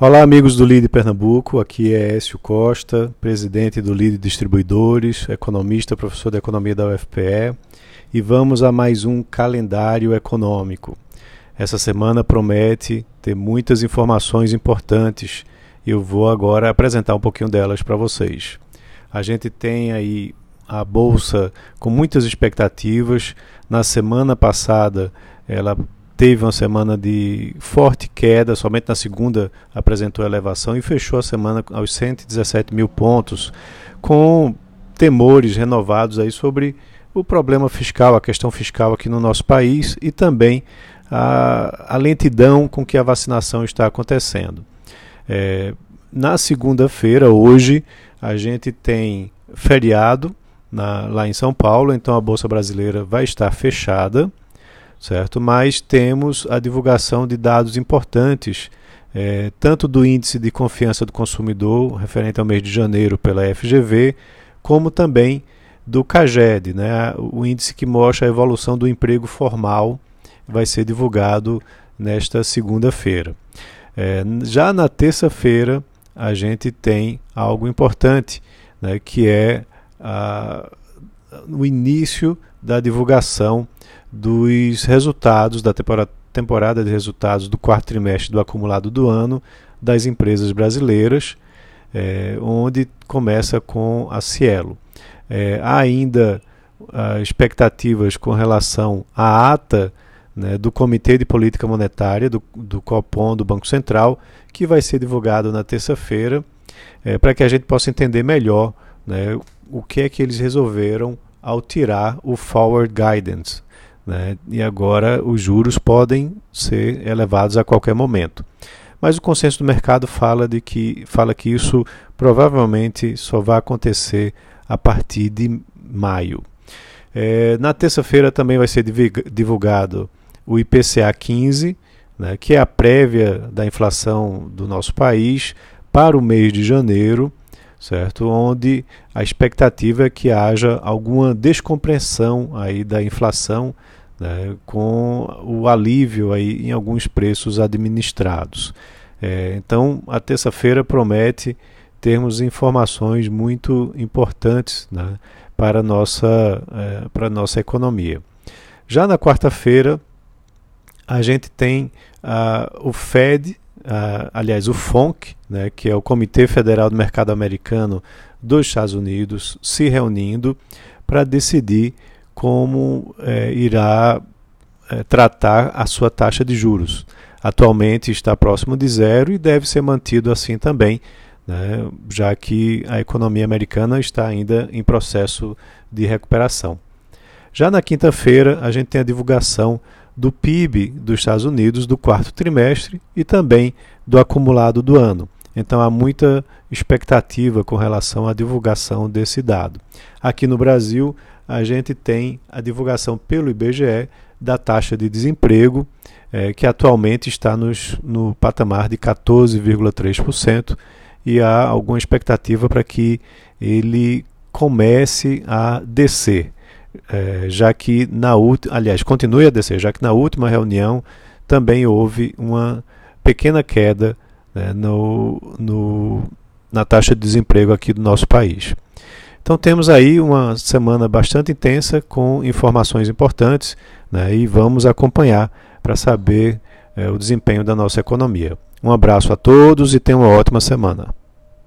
Olá, amigos do LIDE Pernambuco. Aqui é Écio Costa, presidente do LIDE Distribuidores, economista, professor de economia da UFPE, e vamos a mais um calendário econômico. Essa semana promete ter muitas informações importantes e eu vou agora apresentar um pouquinho delas para vocês. A gente tem aí a bolsa com muitas expectativas. Na semana passada, ela teve uma semana de forte queda, somente na segunda apresentou elevação e fechou a semana aos 117 mil pontos, com temores renovados aí sobre o problema fiscal, a questão fiscal aqui no nosso país e também a, a lentidão com que a vacinação está acontecendo. É, na segunda-feira, hoje, a gente tem feriado na, lá em São Paulo, então a Bolsa Brasileira vai estar fechada certo? Mas temos a divulgação de dados importantes, é, tanto do índice de confiança do consumidor, referente ao mês de janeiro pela FGV, como também do CAGED, né? o índice que mostra a evolução do emprego formal, vai ser divulgado nesta segunda-feira. É, já na terça-feira, a gente tem algo importante, né, que é a, o início da divulgação dos resultados da temporada de resultados do quarto trimestre do acumulado do ano das empresas brasileiras, é, onde começa com a Cielo. É, há ainda ah, expectativas com relação à ata né, do Comitê de Política Monetária, do, do COPOM, do Banco Central, que vai ser divulgado na terça-feira, é, para que a gente possa entender melhor né, o que é que eles resolveram ao tirar o Forward Guidance, né? E agora os juros podem ser elevados a qualquer momento. Mas o consenso do mercado fala de que fala que isso provavelmente só vai acontecer a partir de maio. É, na terça-feira também vai ser divulgado o IPCA 15, né, que é a prévia da inflação do nosso país para o mês de janeiro, certo? Onde a expectativa é que haja alguma descompressão aí da inflação né, com o alívio aí em alguns preços administrados. É, então, a terça-feira promete termos informações muito importantes né, para a nossa, é, para a nossa economia. Já na quarta-feira, a gente tem uh, o Fed, uh, aliás, o FONC, né, que é o Comitê Federal do Mercado Americano dos Estados Unidos, se reunindo para decidir como é, irá é, tratar a sua taxa de juros. Atualmente está próximo de zero e deve ser mantido assim também, né, já que a economia americana está ainda em processo de recuperação. Já na quinta-feira, a gente tem a divulgação do PIB dos Estados Unidos do quarto trimestre e também do acumulado do ano. Então há muita expectativa com relação à divulgação desse dado. Aqui no Brasil, a gente tem a divulgação pelo IBGE da taxa de desemprego, é, que atualmente está nos, no patamar de 14,3%, e há alguma expectativa para que ele comece a descer, é, já que na última, aliás, continue a descer, já que na última reunião também houve uma pequena queda né, no, no, na taxa de desemprego aqui do nosso país. Então temos aí uma semana bastante intensa com informações importantes né, e vamos acompanhar para saber é, o desempenho da nossa economia. Um abraço a todos e tenham uma ótima semana.